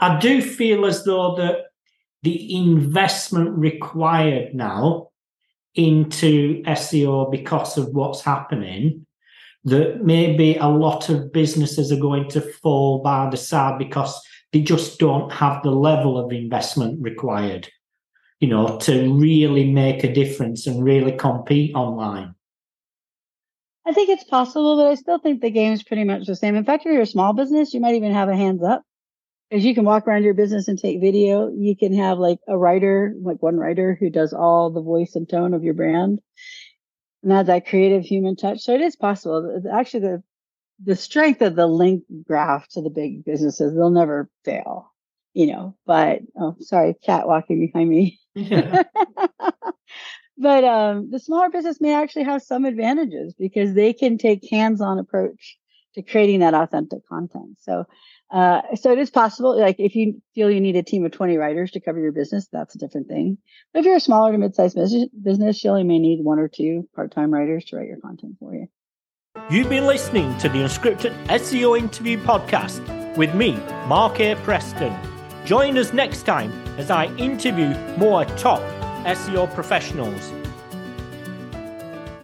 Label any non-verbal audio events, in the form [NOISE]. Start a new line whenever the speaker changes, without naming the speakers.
I do feel as though that the investment required now into SEO because of what's happening, that maybe a lot of businesses are going to fall by the side because they just don't have the level of investment required, you know, to really make a difference and really compete online.
I think it's possible, but I still think the game is pretty much the same. In fact, if you're a small business, you might even have a hands up because you can walk around your business and take video. You can have like a writer, like one writer who does all the voice and tone of your brand and has that creative human touch. So it is possible. Actually, the the strength of the link graph to the big businesses, they'll never fail, you know. But oh, sorry, cat walking behind me. Yeah. [LAUGHS] but um, the smaller business may actually have some advantages because they can take hands-on approach to creating that authentic content. So uh, so it is possible, like if you feel you need a team of 20 writers to cover your business, that's a different thing. But if you're a smaller to mid-sized business, you only may need one or two part-time writers to write your content for you.
You've been listening to the Unscripted SEO Interview Podcast with me, Mark A. Preston. Join us next time as I interview more top SEO professionals.